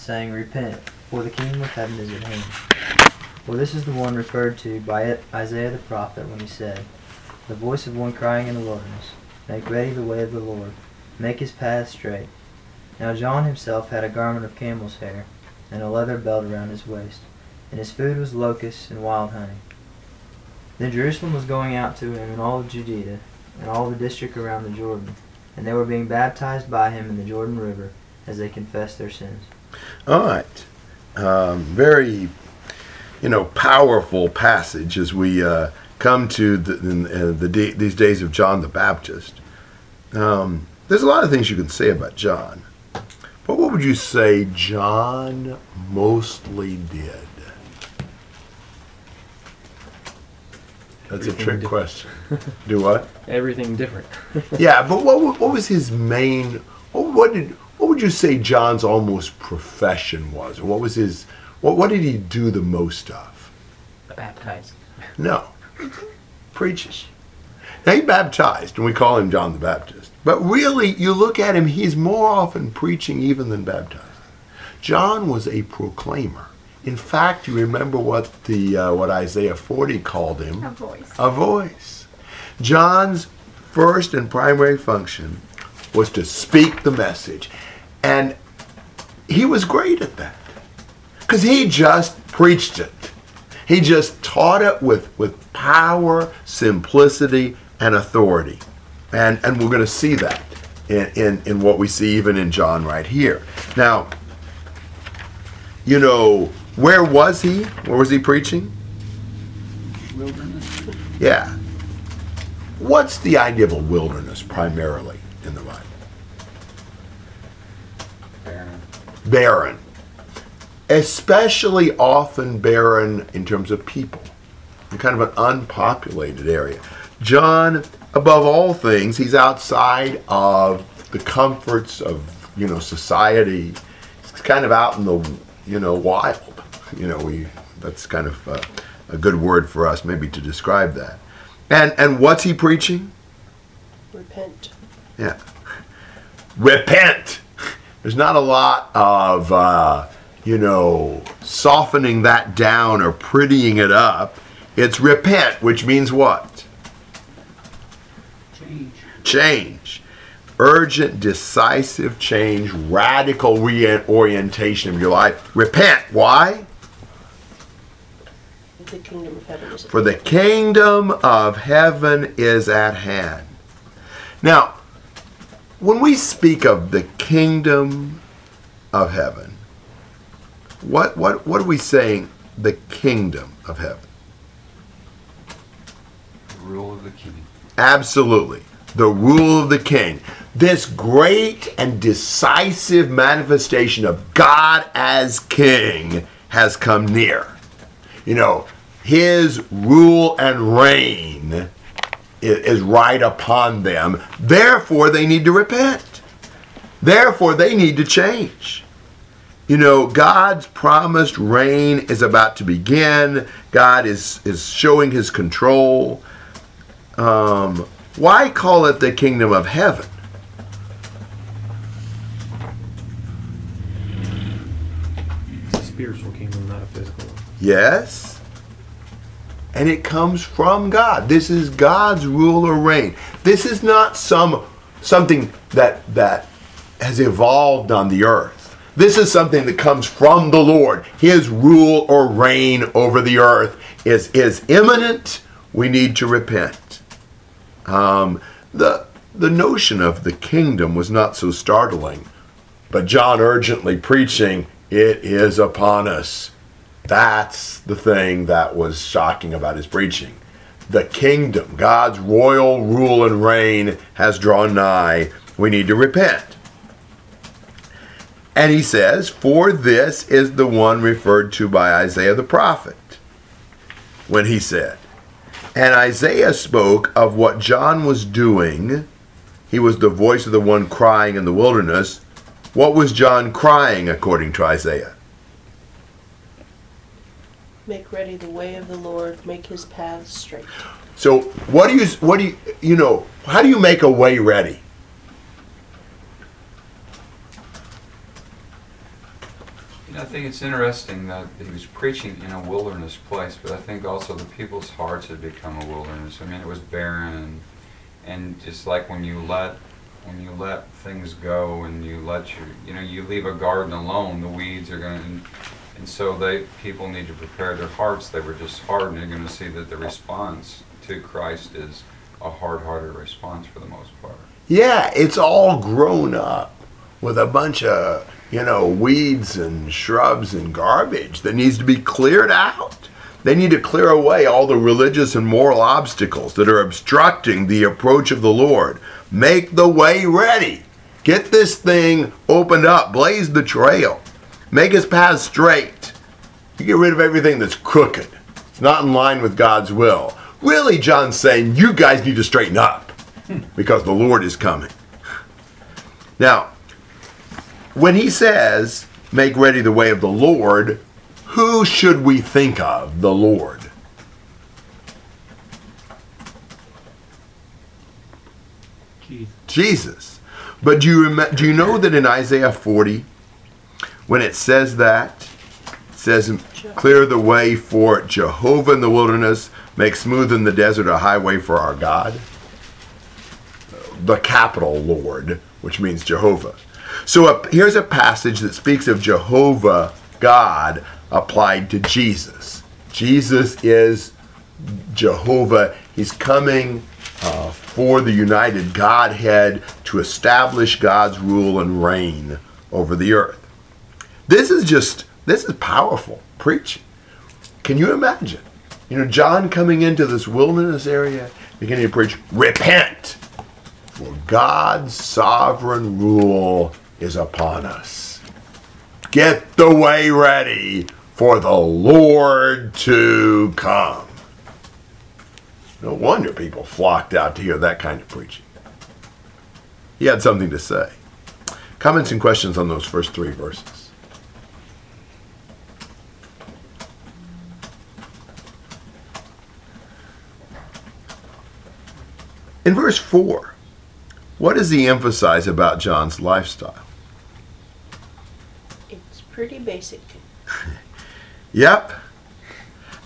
saying, Repent, for the kingdom of heaven is at hand. For this is the one referred to by Isaiah the prophet when he said, The voice of one crying in the wilderness, Make ready the way of the Lord, make his path straight. Now John himself had a garment of camel's hair, and a leather belt around his waist, and his food was locusts and wild honey. Then Jerusalem was going out to him, and all of Judea, and all the district around the Jordan, and they were being baptized by him in the Jordan River as they confessed their sins. All right. Um, very, you know, powerful passage as we uh, come to the, uh, the day, these days of John the Baptist. Um, there's a lot of things you can say about John. But what would you say John mostly did? That's a trick question. Do what? Everything different. yeah, but what what was his main? What, what did what would you say John's almost profession was? Or what was his? What what did he do the most of? Baptized. No, preaches. Now he baptized, and we call him John the Baptist. But really, you look at him; he's more often preaching even than baptizing. John was a proclaimer. In fact, you remember what the uh, what Isaiah 40 called him? A voice. A voice. John's first and primary function was to speak the message. And he was great at that. Because he just preached it. He just taught it with, with power, simplicity, and authority. And, and we're going to see that in, in, in what we see even in John right here. Now, you know, where was he? Where was he preaching? Wilderness. Yeah. What's the idea of a wilderness primarily in the Bible? Barren. Especially often barren in terms of people. Kind of an unpopulated area. John, above all things, he's outside of the comforts of, you know, society. He's kind of out in the, you know, wild. You know, we that's kind of uh, a good word for us maybe to describe that. And and what's he preaching? Repent. Yeah. Repent. There's not a lot of, uh, you know, softening that down or prettying it up. It's repent, which means what? Change. Change. Urgent, decisive change, radical reorientation of your life. Repent. Why? The kingdom of heaven. For the kingdom of heaven is at hand. Now, when we speak of the kingdom of heaven, what what what are we saying? The kingdom of heaven. Rule of the king. Absolutely. The rule of the king. This great and decisive manifestation of God as king has come near. You know, his rule and reign is right upon them. Therefore, they need to repent. Therefore, they need to change. You know, God's promised reign is about to begin. God is, is showing his control. Um, why call it the kingdom of heaven? It's a spiritual kingdom, not a physical one. Yes. And it comes from God. This is God's rule or reign. This is not some something that that has evolved on the earth. This is something that comes from the Lord. His rule or reign over the earth is is imminent. We need to repent. Um, the the notion of the kingdom was not so startling, but John urgently preaching, "It is upon us." That's the thing that was shocking about his preaching. The kingdom, God's royal rule and reign, has drawn nigh. We need to repent. And he says, For this is the one referred to by Isaiah the prophet when he said, And Isaiah spoke of what John was doing. He was the voice of the one crying in the wilderness. What was John crying according to Isaiah? Make ready the way of the Lord, make his paths straight. So what do you what do you you know how do you make a way ready? You know, I think it's interesting that he was preaching in a wilderness place, but I think also the people's hearts had become a wilderness. I mean, it was barren, and, and just like when you let when you let things go and you let your you know you leave a garden alone, the weeds are going to. And so they people need to prepare their hearts. They were just hard, and you're going to see that the response to Christ is a hard-hearted response for the most part. Yeah, it's all grown up with a bunch of, you know, weeds and shrubs and garbage that needs to be cleared out. They need to clear away all the religious and moral obstacles that are obstructing the approach of the Lord. Make the way ready. Get this thing opened up. Blaze the trail. Make his path straight. You get rid of everything that's crooked. It's not in line with God's will. Really, John's saying you guys need to straighten up because the Lord is coming. Now, when he says, make ready the way of the Lord, who should we think of, the Lord? Jesus. Jesus. But do you, rem- do you know that in Isaiah 40, when it says that, it says, clear the way for Jehovah in the wilderness, make smooth in the desert a highway for our God? The capital Lord, which means Jehovah. So uh, here's a passage that speaks of Jehovah, God, applied to Jesus. Jesus is Jehovah. He's coming uh, for the united Godhead to establish God's rule and reign over the earth. This is just, this is powerful preaching. Can you imagine? You know, John coming into this wilderness area, beginning to preach, repent, for God's sovereign rule is upon us. Get the way ready for the Lord to come. No wonder people flocked out to hear that kind of preaching. He had something to say. Comments and questions on those first three verses. In verse 4, what does he emphasize about John's lifestyle? It's pretty basic. Yep.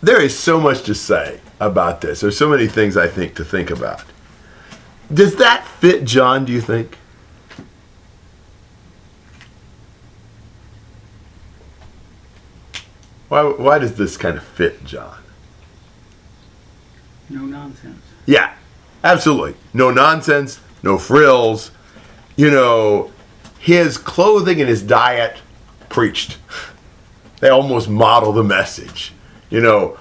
There is so much to say about this. There's so many things I think to think about. Does that fit John, do you think? Why, why does this kind of fit John? No nonsense. Yeah, absolutely. No nonsense, no frills. You know, his clothing and his diet preached. They almost model the message. You know,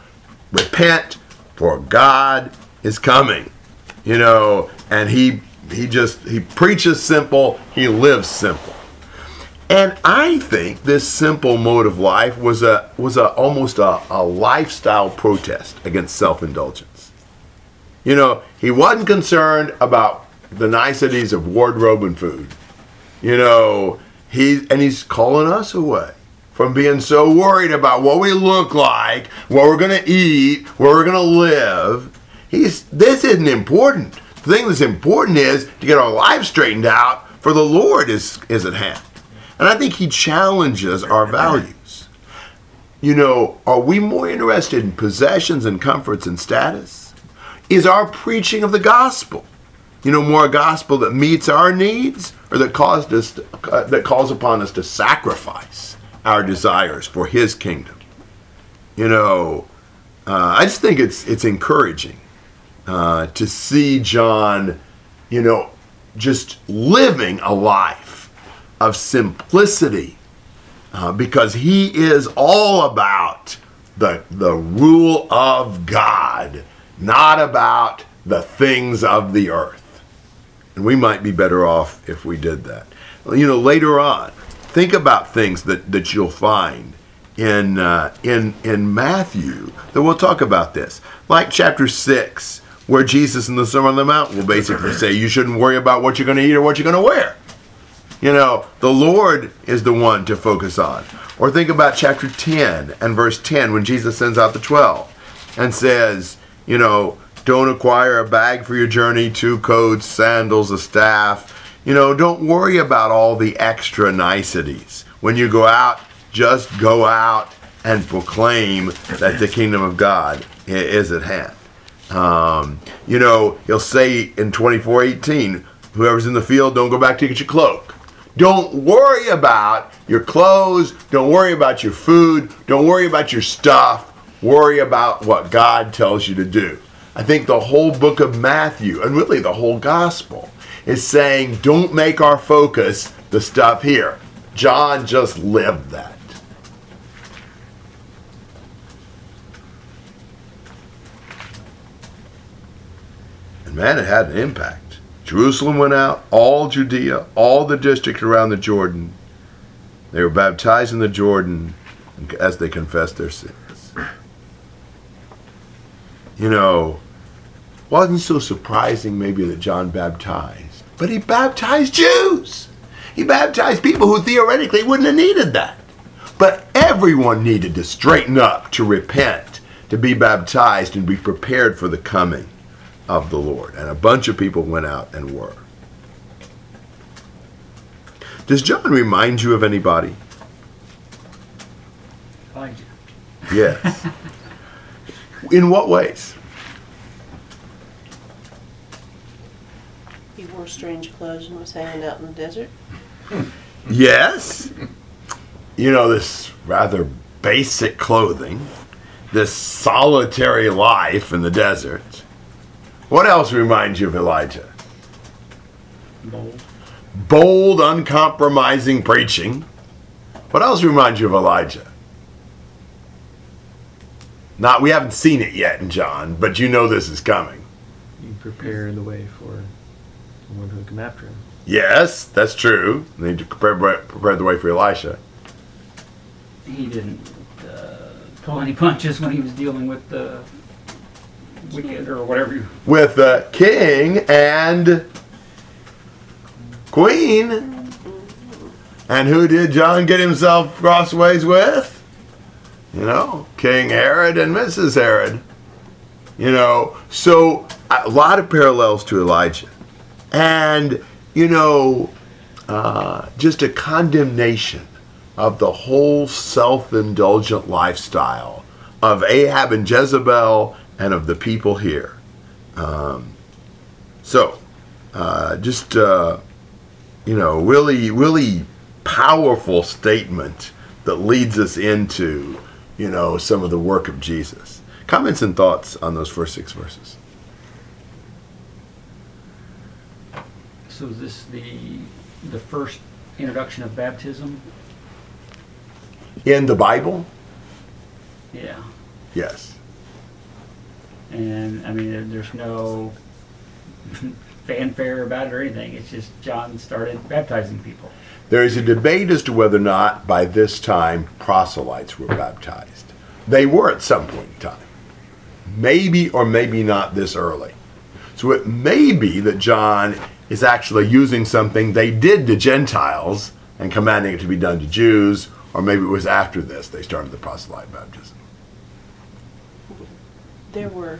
repent for God is coming. You know, and he he just he preaches simple, he lives simple. And I think this simple mode of life was a was a almost a, a lifestyle protest against self-indulgence. You know, he wasn't concerned about the niceties of wardrobe and food. You know, he and he's calling us away from being so worried about what we look like, what we're going to eat, where we're going to live. He's this isn't important. The thing that's important is to get our life straightened out for the Lord is is at hand. And I think he challenges our values. You know, are we more interested in possessions and comforts and status? Is our preaching of the gospel, you know, more a gospel that meets our needs or that caused us to, uh, that calls upon us to sacrifice our desires for his kingdom? You know, uh, I just think it's it's encouraging uh, to see John, you know, just living a life of simplicity uh, because he is all about the, the rule of God, not about the things of the earth. And we might be better off if we did that. You know, later on, think about things that, that you'll find in, uh, in, in Matthew that we'll talk about this. Like chapter 6, where Jesus in the Sermon on the Mount will basically say, You shouldn't worry about what you're going to eat or what you're going to wear. You know, the Lord is the one to focus on. Or think about chapter 10 and verse 10 when Jesus sends out the 12 and says, you know, don't acquire a bag for your journey, two coats, sandals, a staff. You know, don't worry about all the extra niceties. When you go out, just go out and proclaim that the kingdom of God is at hand. Um, you know, he'll say in 24:18, whoever's in the field, don't go back to get your cloak. Don't worry about your clothes. Don't worry about your food. Don't worry about your stuff. Worry about what God tells you to do. I think the whole book of Matthew, and really the whole gospel, is saying, don't make our focus the stuff here. John just lived that. And man, it had an impact. Jerusalem went out, all Judea, all the district around the Jordan. They were baptized in the Jordan as they confessed their sins. You know, wasn't so surprising maybe that John baptized, but he baptized Jews. He baptized people who theoretically wouldn't have needed that. But everyone needed to straighten up, to repent, to be baptized, and be prepared for the coming of the Lord. And a bunch of people went out and were. Does John remind you of anybody? Elijah. Yes. In what ways? He wore strange clothes and was hanging out in the desert. Yes. You know, this rather basic clothing, this solitary life in the desert. What else reminds you of Elijah? Bold. Bold, uncompromising preaching. What else reminds you of Elijah? Not, we haven't seen it yet in John, but you know this is coming. You prepare the way for the one who would come after him. Yes, that's true. They need to prepare, prepare the way for Elisha. He didn't uh, pull any punches when he was dealing with the wicked or whatever. You, with the king and queen. And who did John get himself crossways with? You know, King Herod and Mrs. Herod. You know, so a lot of parallels to Elijah. And, you know, uh, just a condemnation of the whole self indulgent lifestyle of Ahab and Jezebel and of the people here. Um, so, uh, just, uh, you know, really, really powerful statement that leads us into, you know, some of the work of Jesus. Comments and thoughts on those first six verses. so is this the the first introduction of baptism? In the Bible? Yeah. Yes. And I mean, there's no fanfare about it or anything. It's just John started baptizing people. There is a debate as to whether or not by this time proselytes were baptized. They were at some point in time. Maybe or maybe not this early. So it may be that John is actually using something they did to Gentiles and commanding it to be done to Jews, or maybe it was after this they started the proselyte baptism. There were,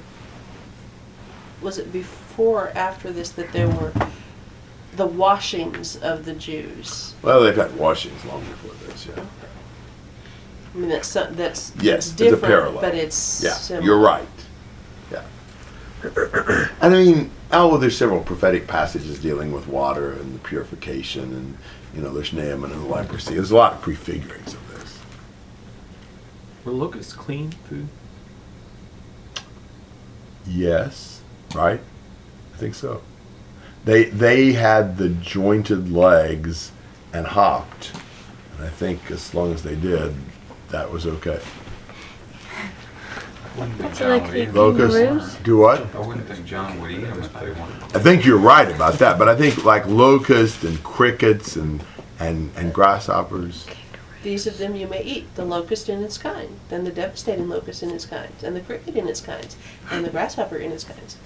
was it before or after this that there were the washings of the Jews? Well, they've had washings long before this, yeah. I mean, that's, some- that's Yes, it's it's a different, parallel. but it's Yeah, similar. you're right. Yeah. And I mean, oh, there's several prophetic passages dealing with water and the purification, and you know, there's Naaman and the leprosy. There's a lot of prefigurings of this. Were locusts clean food? Yes, right? I think so. They they had the jointed legs and hopped, and I think as long as they did, that was okay. I wouldn't think John like would the eat. Locusts, do what? I wouldn't think John would eat them if they weren't. I think you're right about that, but I think like locusts and crickets and and and grasshoppers. These of them you may eat, the locust in its kind, then the devastating locust in its kinds, and the cricket in its kinds, and the grasshopper in its kinds.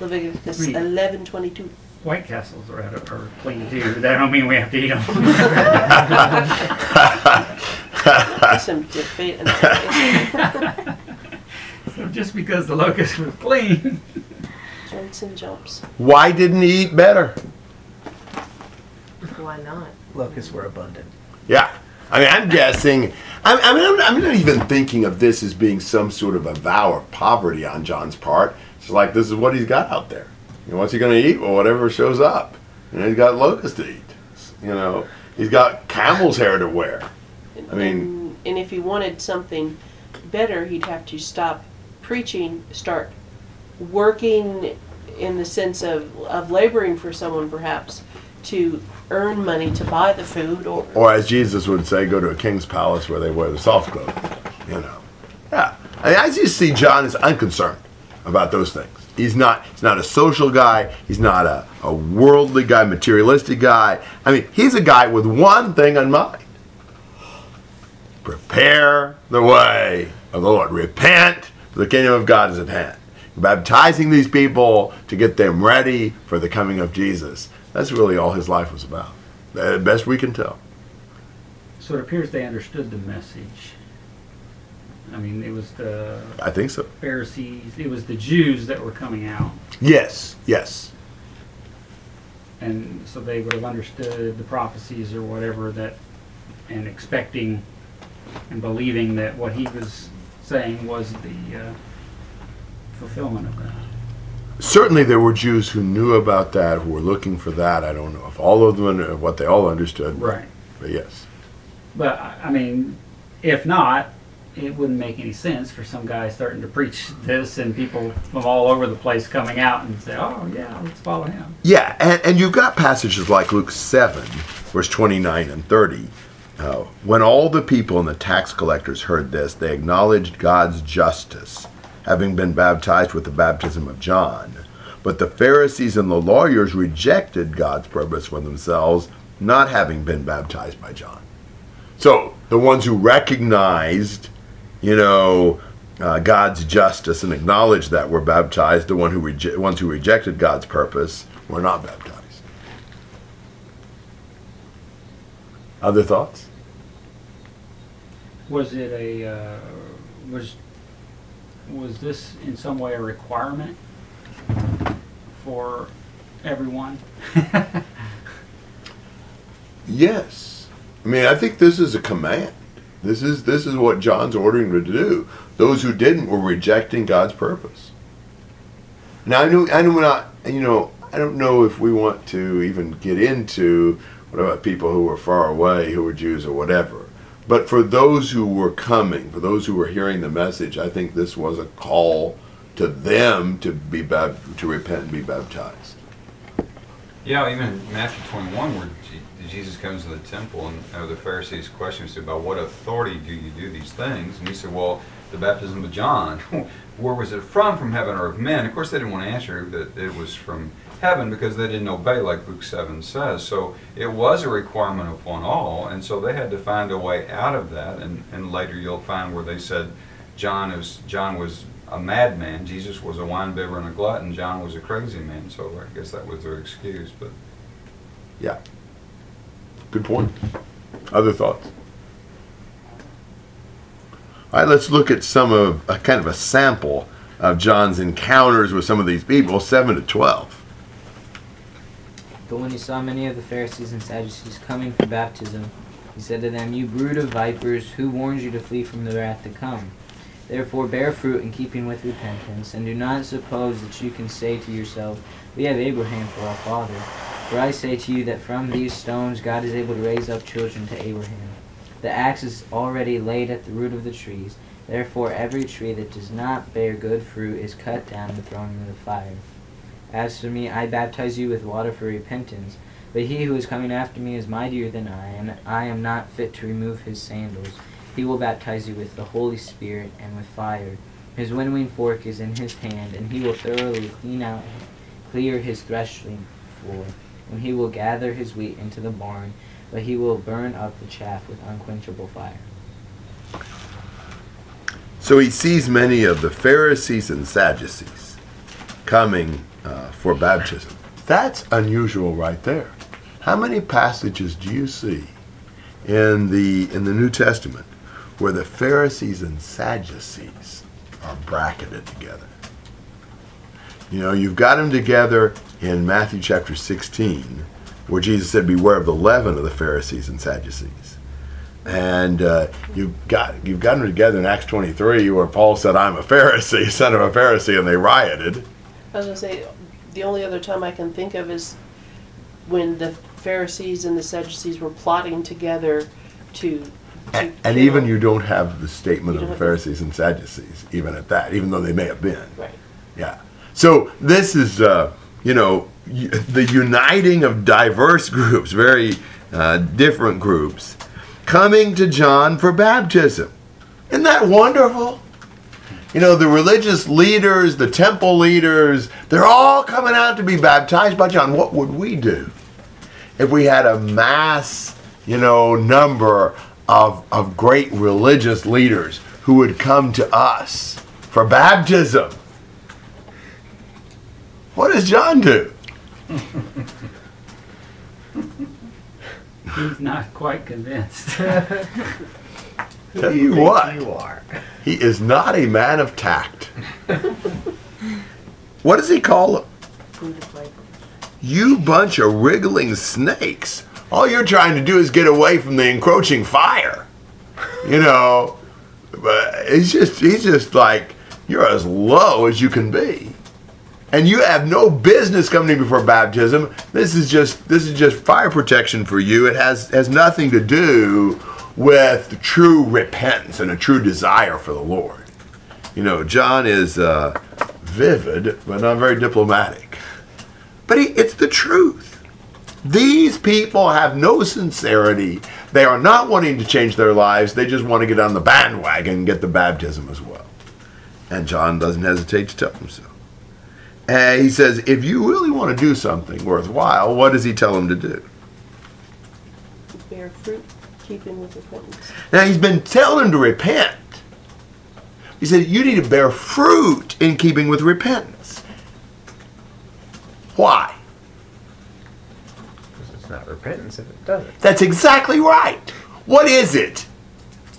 Leviticus Read. eleven twenty-two. White Castles are, are clean too. That don't mean we have to eat them. Some debate and that so just because the locust was clean. jumps and jumps. Why didn't he eat better? Why not? Locusts were abundant. Yeah. I mean, I'm guessing. I, I mean, I'm, I'm not even thinking of this as being some sort of a vow of poverty on John's part. It's like this is what he's got out there. You know, what's he going to eat? Well, whatever shows up. And he's got locusts to eat. You know, he's got camel's hair to wear. I mean- and, and if he wanted something better, he'd have to stop preaching, start working in the sense of, of laboring for someone perhaps to earn money to buy the food or Or as Jesus would say, go to a king's palace where they wear the soft clothes. You know. Yeah. I, mean, I just see John as unconcerned about those things. He's not he's not a social guy, he's not a, a worldly guy, materialistic guy. I mean, he's a guy with one thing in mind. Prepare the way of the Lord. Repent, for the kingdom of God is at hand. Baptizing these people to get them ready for the coming of Jesus. That's really all his life was about. Best we can tell. So it appears they understood the message. I mean, it was the I think so. Pharisees, it was the Jews that were coming out. Yes, yes. And so they would have understood the prophecies or whatever that, and expecting and believing that what he was saying was the uh, fulfillment of that. Certainly, there were Jews who knew about that, who were looking for that. I don't know if all of them, uh, what they all understood, Right. but yes. But I I mean, if not, it wouldn't make any sense for some guy starting to preach this and people from all over the place coming out and say, "Oh yeah, let's follow him." Yeah, and, and you've got passages like Luke 7, verse 29 and 30. Uh, when all the people and the tax collectors heard this, they acknowledged God's justice, having been baptized with the baptism of John. But the Pharisees and the lawyers rejected God's purpose for themselves, not having been baptized by John. So the ones who recognized, you know, uh, God's justice and acknowledge that we're baptized. The one who reje- ones who rejected God's purpose were not baptized. Other thoughts? Was it a uh, was was this in some way a requirement for everyone? Yes. I mean, I think this is a command. This is this is what John's ordering them to do. Those who didn't were rejecting God's purpose. Now I know I we're not you know I don't know if we want to even get into what about people who were far away, who were Jews or whatever. But for those who were coming, for those who were hearing the message, I think this was a call to them to be to repent and be baptized. Yeah, even in Matthew 21, where Jesus comes to the temple, and uh, the Pharisees question him about what authority do you do these things? And he said, Well, the baptism of John. Where was it from? From heaven or of men? Of course, they didn't want to answer that it was from heaven because they didn't obey, like Luke 7 says. So it was a requirement upon all, and so they had to find a way out of that. And, and later you'll find where they said John is John was a madman, Jesus was a wine bibber and a glutton, John was a crazy man. So I guess that was their excuse. But Yeah. Good point. Other thoughts? All right, let's look at some of a kind of a sample of John's encounters with some of these people, 7 to 12. But when he saw many of the Pharisees and Sadducees coming for baptism, he said to them, You brood of vipers, who warns you to flee from the wrath to come? Therefore bear fruit in keeping with repentance, and do not suppose that you can say to yourself, We have Abraham for our father. For I say to you that from these stones God is able to raise up children to Abraham. The axe is already laid at the root of the trees. Therefore every tree that does not bear good fruit is cut down and thrown into the fire. As for me, I baptize you with water for repentance, but he who is coming after me is mightier than I, and I am not fit to remove his sandals. He will baptize you with the Holy Spirit and with fire. His winnowing fork is in his hand, and he will thoroughly clean out, clear his threshing floor, and he will gather his wheat into the barn, but he will burn up the chaff with unquenchable fire. So he sees many of the Pharisees and Sadducees coming uh, for baptism. That's unusual right there. How many passages do you see in the in the New Testament where the Pharisees and Sadducees are bracketed together? You know, you've got them together in Matthew chapter 16, where Jesus said, Beware of the leaven of the Pharisees and Sadducees. And uh, you got you've gotten together in Acts 23, where Paul said, "I'm a Pharisee, son of a Pharisee," and they rioted. I was gonna say, the only other time I can think of is when the Pharisees and the Sadducees were plotting together to. to And, and even you don't have the statement of the Pharisees and Sadducees, even at that, even though they may have been. Right. Yeah. So this is, uh, you know, the uniting of diverse groups, very uh, different groups, coming to John for baptism. Isn't that wonderful? You know, the religious leaders, the temple leaders, they're all coming out to be baptized by John. What would we do if we had a mass, you know, number of, of great religious leaders who would come to us for baptism? What does John do? He's not quite convinced. Tell you what, You are. he is not a man of tact. what does he call them? Brood of vipers. You bunch of wriggling snakes. All you're trying to do is get away from the encroaching fire. You know, but he's just he's just like you're as low as you can be. And you have no business coming in before baptism. This is just this is just fire protection for you. It has has nothing to do with true repentance and a true desire for the Lord. You know, John is uh, vivid but not very diplomatic. But he, it's the truth. These people have no sincerity. They are not wanting to change their lives. They just want to get on the bandwagon and get the baptism as well. And John doesn't hesitate to tell them so. And he says, if you really want to do something worthwhile, what does he tell them to do? Bear fruit, keeping with repentance. Now he's been telling them to repent. He said, you need to bear fruit in keeping with repentance. Why? Because it's not repentance if it doesn't. That's exactly right. What is it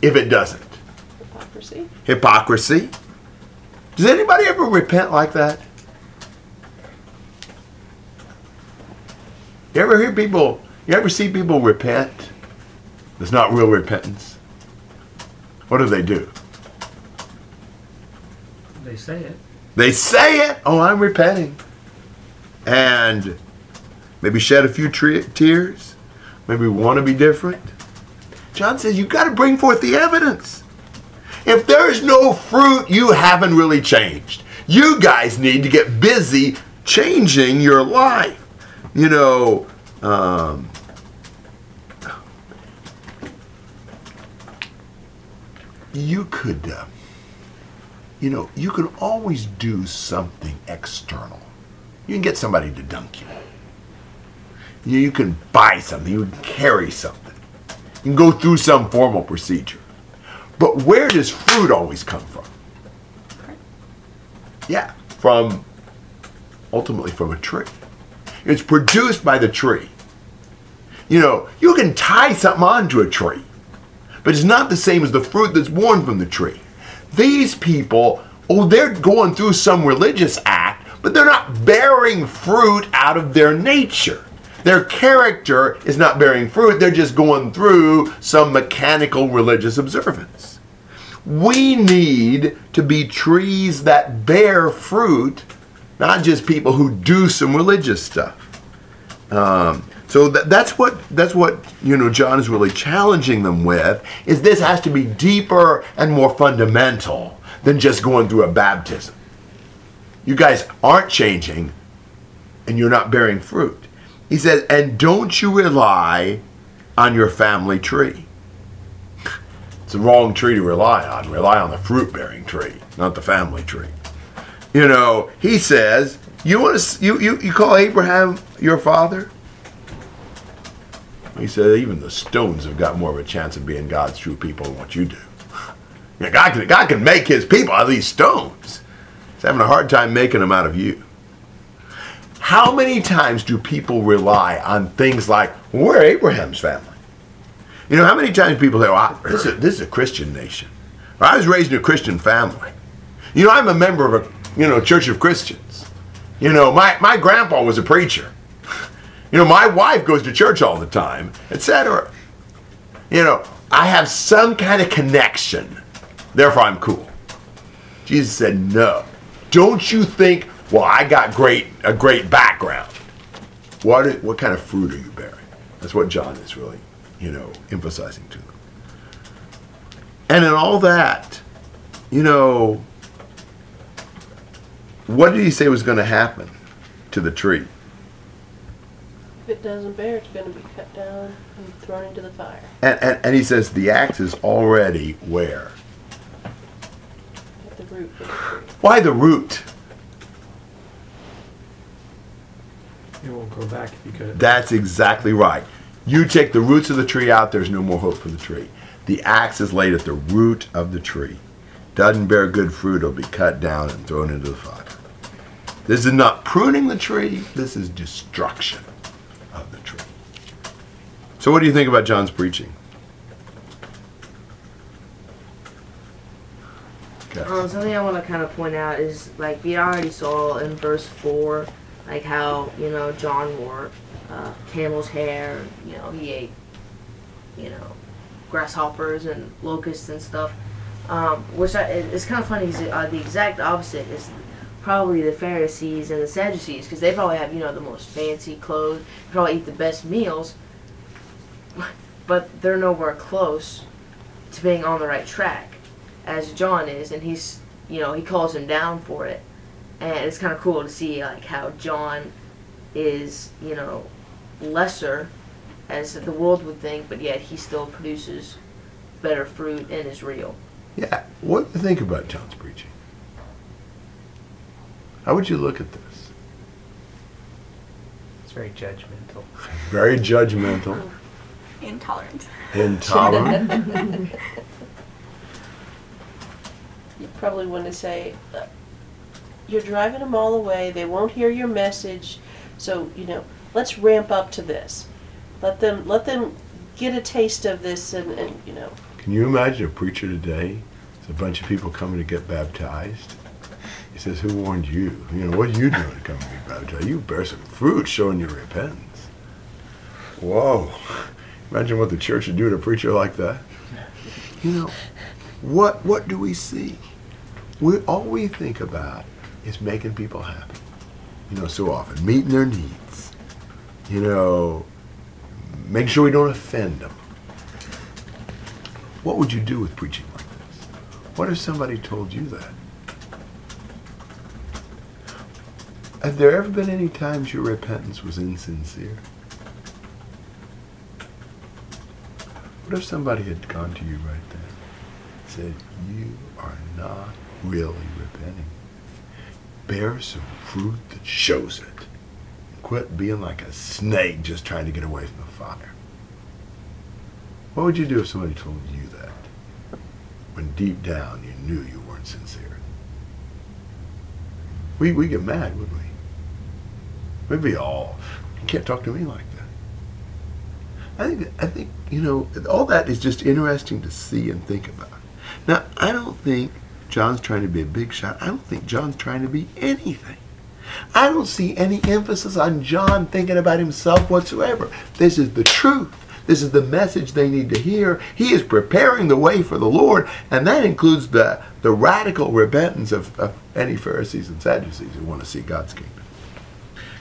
if it doesn't? Hypocrisy. Hypocrisy. Does anybody ever repent like that? You ever hear people, you ever see people repent? It's not real repentance. What do they do? they say it. They say it. Oh, I'm repenting. And maybe shed a few tre- tears. Maybe want to be different. John says you've got to bring forth the evidence. If there's no fruit, you haven't really changed. You guys need to get busy changing your life. You know, um, you could. Uh, you know, you can always do something external. You can get somebody to dunk you. You, you can buy something, you can carry something. You can go through some formal procedure. But where does fruit always come from? Yeah, from ultimately from a tree. It's produced by the tree. You know, you can tie something onto a tree, but it's not the same as the fruit that's born from the tree. These people, oh, they're going through some religious act, but they're not bearing fruit out of their nature. Their character is not bearing fruit, they're just going through some mechanical religious observance. We need to be trees that bear fruit, not just people who do some religious stuff. Um, so that, that's what that's what you know John is really challenging them with is this has to be deeper and more fundamental than just going through a baptism. You guys aren't changing and you're not bearing fruit. He says, and don't you rely on your family tree. It's the wrong tree to rely on. Rely on the fruit bearing tree, not the family tree. You know, he says, you want to you, you, you call Abraham your father? He said, even the stones have got more of a chance of being God's true people than what you do. God can, God can make his people out of these stones. He's having a hard time making them out of you. How many times do people rely on things like, we're Abraham's family? You know, how many times people say, well, I- this, is, this is a Christian nation. Or I was raised in a Christian family. You know, I'm a member of a, you know, church of Christians. You know, my, my grandpa was a preacher. You know, my wife goes to church all the time, etc. You know, I have some kind of connection. Therefore, I'm cool. Jesus said, No. Don't you think, well, I got great a great background. What, what kind of fruit are you bearing? That's what John is really, you know, emphasizing to them. And in all that, you know, what did he say was going to happen to the tree? If it doesn't bear, it's gonna be cut down and thrown into the fire. And, and, and he says the axe is already where? At the root of the tree. Why the root? It won't grow back if you cut it. That's exactly right. You take the roots of the tree out, there's no more hope for the tree. The axe is laid at the root of the tree. Doesn't bear good fruit, it'll be cut down and thrown into the fire. This is not pruning the tree, this is destruction of the tree. So, what do you think about John's preaching? Okay. Um, something I want to kind of point out is like we already saw in verse four, like how you know John wore uh, camel's hair. You know he ate, you know, grasshoppers and locusts and stuff. Um, which I, it's kind of funny. 'cause, uh, the exact opposite is probably the Pharisees and the Sadducees because they probably have you know the most fancy clothes, probably eat the best meals, but they're nowhere close to being on the right track as John is, and he's you know he calls him down for it, and it's kind of cool to see like how John is you know lesser as the world would think, but yet he still produces better fruit and is real. Yeah. What do you think about John's preaching? How would you look at this? It's very judgmental. Very judgmental, Intolerant. intolerant. You probably want to say, uh, you're driving them all away, they won't hear your message, so, you know, let's ramp up to this. Let them, let them get a taste of this and, and, you know, Can you imagine a preacher today? It's a bunch of people coming to get baptized. He says, Who warned you? You know, what are you doing come to be baptized? You bear some fruit showing your repentance. Whoa. Imagine what the church would do to a preacher like that. You know, what what do we see? We all we think about is making people happy. You know, so often. Meeting their needs. You know, make sure we don't offend them. What would you do with preaching like this? What if somebody told you that? Have there ever been any times your repentance was insincere? What if somebody had gone to you right then, and said, You are not really repenting? Bear some fruit that shows it. Quit being like a snake just trying to get away from the fire. What would you do if somebody told you that? When deep down you knew you weren't sincere. We we get mad, wouldn't we? We'd be all you can't talk to me like that. I think I think, you know, all that is just interesting to see and think about. Now, I don't think John's trying to be a big shot. I don't think John's trying to be anything. I don't see any emphasis on John thinking about himself whatsoever. This is the truth. This is the message they need to hear. He is preparing the way for the Lord, and that includes the, the radical repentance of, of any Pharisees and Sadducees who want to see God's kingdom.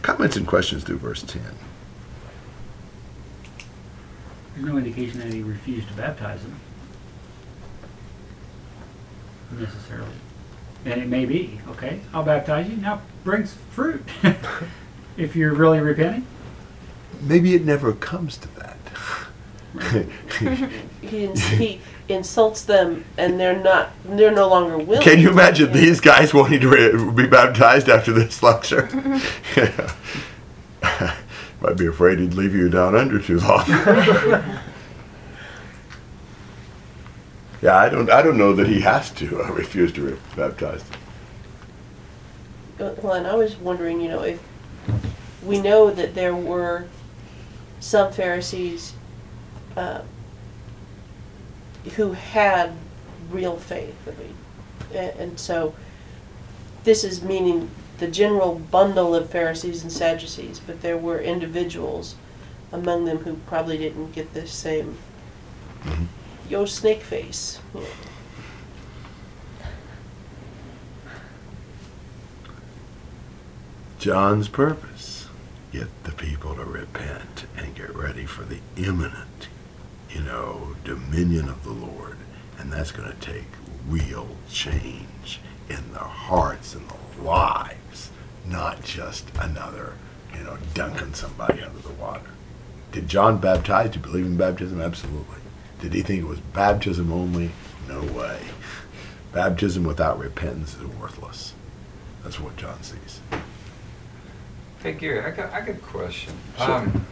Comments and questions through verse 10. There's no indication that he refused to baptize them. Necessarily. And it may be, okay, I'll baptize you, now brings fruit. if you're really repenting. Maybe it never comes to that. he, ins- he insults them and they're not, they're no longer willing. Can you imagine repent. these guys wanting to re- be baptized after this lecture? Might be afraid he'd leave you down under too long. yeah, I don't. I don't know that he has to uh, refuse to re- baptize them. Uh, Well, and I was wondering, you know, if we know that there were some Pharisees uh, who had real faith, I mean, a- and so this is meaning the general bundle of Pharisees and Sadducees, but there were individuals among them who probably didn't get the same, Mhm. Yo, snake face. John's purpose get the people to repent and get ready for the imminent, you know, dominion of the Lord. And that's going to take real change in the hearts and the lives, not just another, you know, dunking somebody under the water. Did John baptize? Do you believe in baptism? Absolutely. Did he think it was baptism only? No way. Baptism without repentance is worthless. That's what John sees. Hey Gary, I got, I got a question. Sure. Um,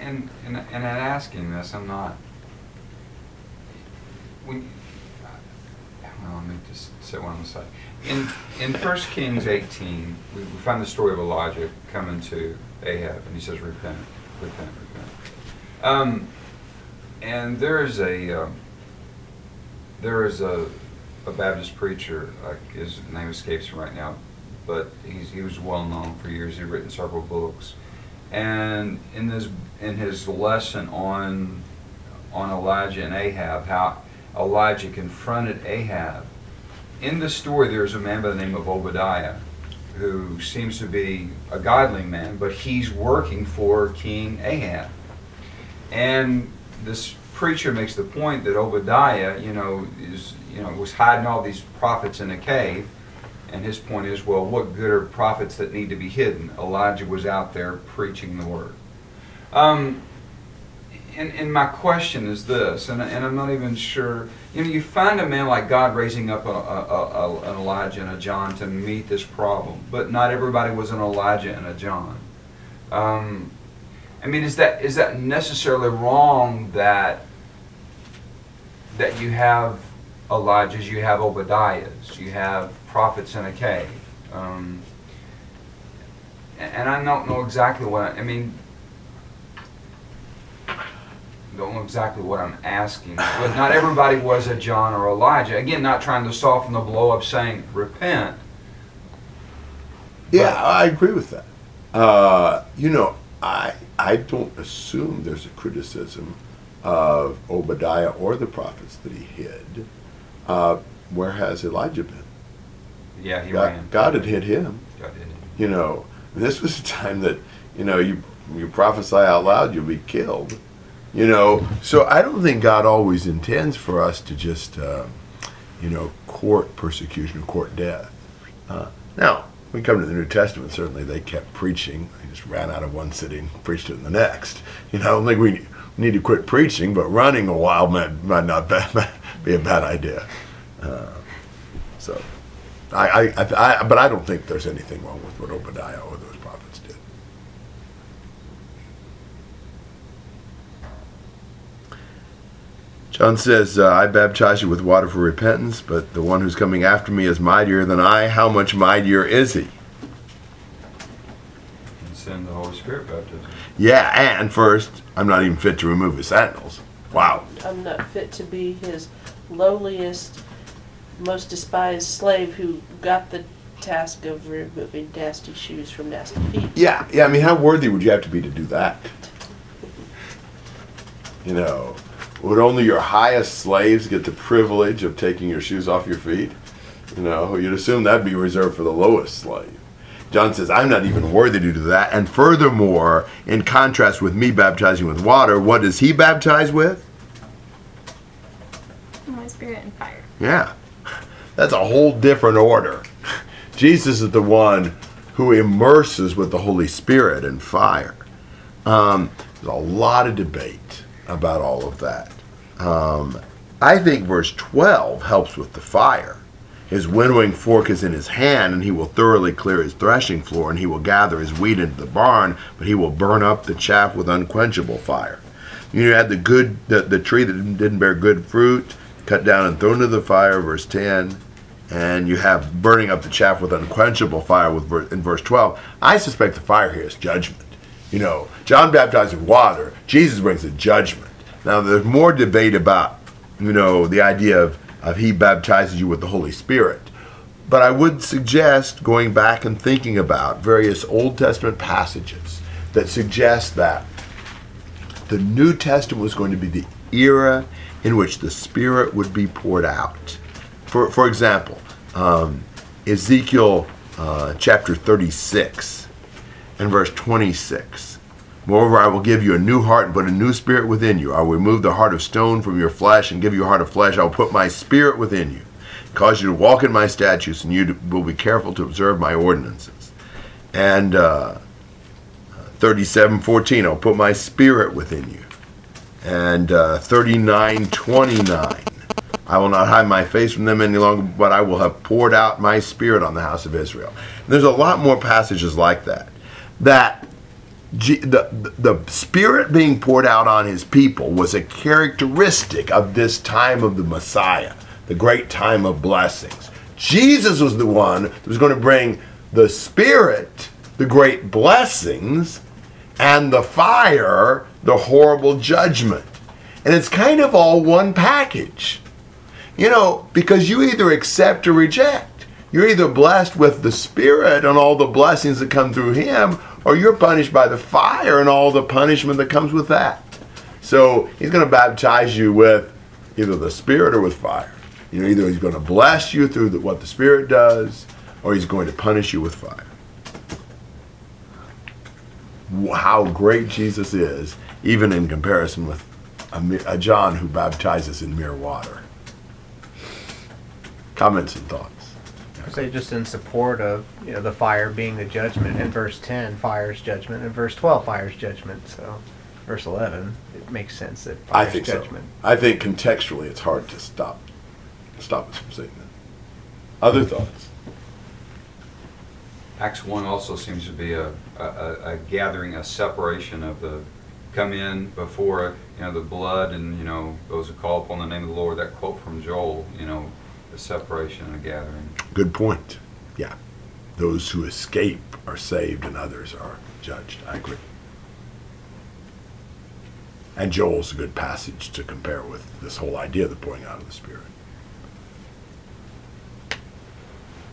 and, and, and in asking this, I'm not, when, well, let me just sit one on the side. In, in First Kings eighteen, we, we find the story of Elijah coming to Ahab, and he says, repent, repent, repent. Um, and there is a, um, there is a, a Baptist preacher, like his name escapes me right now, but he's, he was well known for years. He'd written several books, and in this in his lesson on on Elijah and Ahab, how Elijah confronted Ahab. In the story, there's a man by the name of Obadiah, who seems to be a godly man, but he's working for King Ahab, and this preacher makes the point that Obadiah, you know, is you know was hiding all these prophets in a cave and his point is, well, what good are prophets that need to be hidden? Elijah was out there preaching the word. Um, and, and my question is this, and, and I'm not even sure. You know, you find a man like God raising up a, a, a, an Elijah and a John to meet this problem, but not everybody was an Elijah and a John. Um, I mean, is that is that necessarily wrong that that you have Elijahs, you have Obadiahs, you have prophets in a cave. Um, and I don't know exactly what I, I mean. Don't know exactly what I'm asking, but not everybody was a John or Elijah. Again, not trying to soften the blow of saying repent. Yeah, I agree with that. Uh, you know, I I don't assume there's a criticism of Obadiah or the prophets that he hid. Uh, where has Elijah been? Yeah, he God, ran. God had hit him. God did. You know, this was a time that you know you you prophesy out loud, you'll be killed. You know, so I don't think God always intends for us to just uh, you know court persecution, or court death. Uh, now, when we come to the New Testament, certainly they kept preaching. They just ran out of one sitting, preached it in the next. You know, I don't think we need to quit preaching, but running a while might, might not be, be a bad idea. Uh, so, I, I, I, I, but I don't think there's anything wrong with what Obadiah or those prophets did. John says, uh, I baptize you with water for repentance, but the one who's coming after me is mightier than I. How much mightier is he? And send the Holy Spirit baptism. Yeah, and first, I'm not even fit to remove his sandals. Wow. I'm not fit to be his lowliest, most despised slave who got the task of removing nasty shoes from nasty feet. Yeah, yeah, I mean, how worthy would you have to be to do that? You know, would only your highest slaves get the privilege of taking your shoes off your feet? You know, you'd assume that'd be reserved for the lowest slave. John says, I'm not even worthy to do that. And furthermore, in contrast with me baptizing with water, what does he baptize with? Holy Spirit and fire. Yeah. That's a whole different order. Jesus is the one who immerses with the Holy Spirit and fire. Um, there's a lot of debate about all of that. Um, I think verse 12 helps with the fire. His winnowing fork is in his hand, and he will thoroughly clear his threshing floor, and he will gather his wheat into the barn, but he will burn up the chaff with unquenchable fire. You had the good, the, the tree that didn't- didn't bear good fruit, cut down and thrown into the fire, verse 10. And you have burning up the chaff with unquenchable fire with in verse 12. I suspect the fire here is judgment. You know, John baptized with water. Jesus brings a judgment. Now, there's more debate about, you know, the idea of, of he baptizes you with the Holy Spirit. But I would suggest going back and thinking about various Old Testament passages that suggest that the New Testament was going to be the era in which the Spirit would be poured out. For, for example, um, Ezekiel uh, chapter 36 and verse 26. Moreover, I will give you a new heart and put a new spirit within you. I will remove the heart of stone from your flesh and give you a heart of flesh. I will put my spirit within you, cause you to walk in my statutes, and you to- will be careful to observe my ordinances. And uh, 37:14, I'll put my spirit within you. And uh, 39:29, I will not hide my face from them any longer, but I will have poured out my spirit on the house of Israel. And there's a lot more passages like that. That the, the the spirit being poured out on his people was a characteristic of this time of the Messiah, the great time of blessings. Jesus was the one that was going to bring the spirit, the great blessings, and the fire, the horrible judgment. And it's kind of all one package. You know, because you either accept or reject. You're either blessed with the Spirit and all the blessings that come through Him, or you're punished by the fire and all the punishment that comes with that. So He's going to baptize you with either the Spirit or with fire. You know, either He's going to bless you through the, what the Spirit does, or He's going to punish you with fire. How great Jesus is, even in comparison with a, a John who baptizes in mere water. Comments and thoughts? I say just in support of you know the fire being the judgment. In verse ten, fire's judgment. In verse twelve, fire's judgment. So, verse eleven, it makes sense that I fire's think judgment. so. I think contextually it's hard to stop stop us from saying that. Other thoughts? Acts one also seems to be a, a, a a gathering, a separation of the, come in before, you know, the blood and, you know, those who call upon the name of the Lord, that quote from Joel, you know, the separation and a gathering. Good point. Yeah. Those who escape are saved and others are judged. I agree. And Joel's a good passage to compare with this whole idea of the pouring out of the Spirit.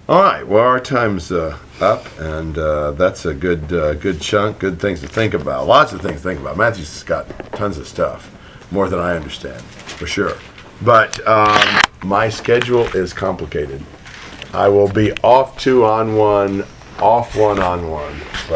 All right. Well, our time's uh, up, and uh, that's a good, uh, good chunk. Good things to think about. Lots of things to think about. Matthew's got tons of stuff, more than I understand, for sure. But um, my schedule is complicated. I will be off two on one, off one on one. But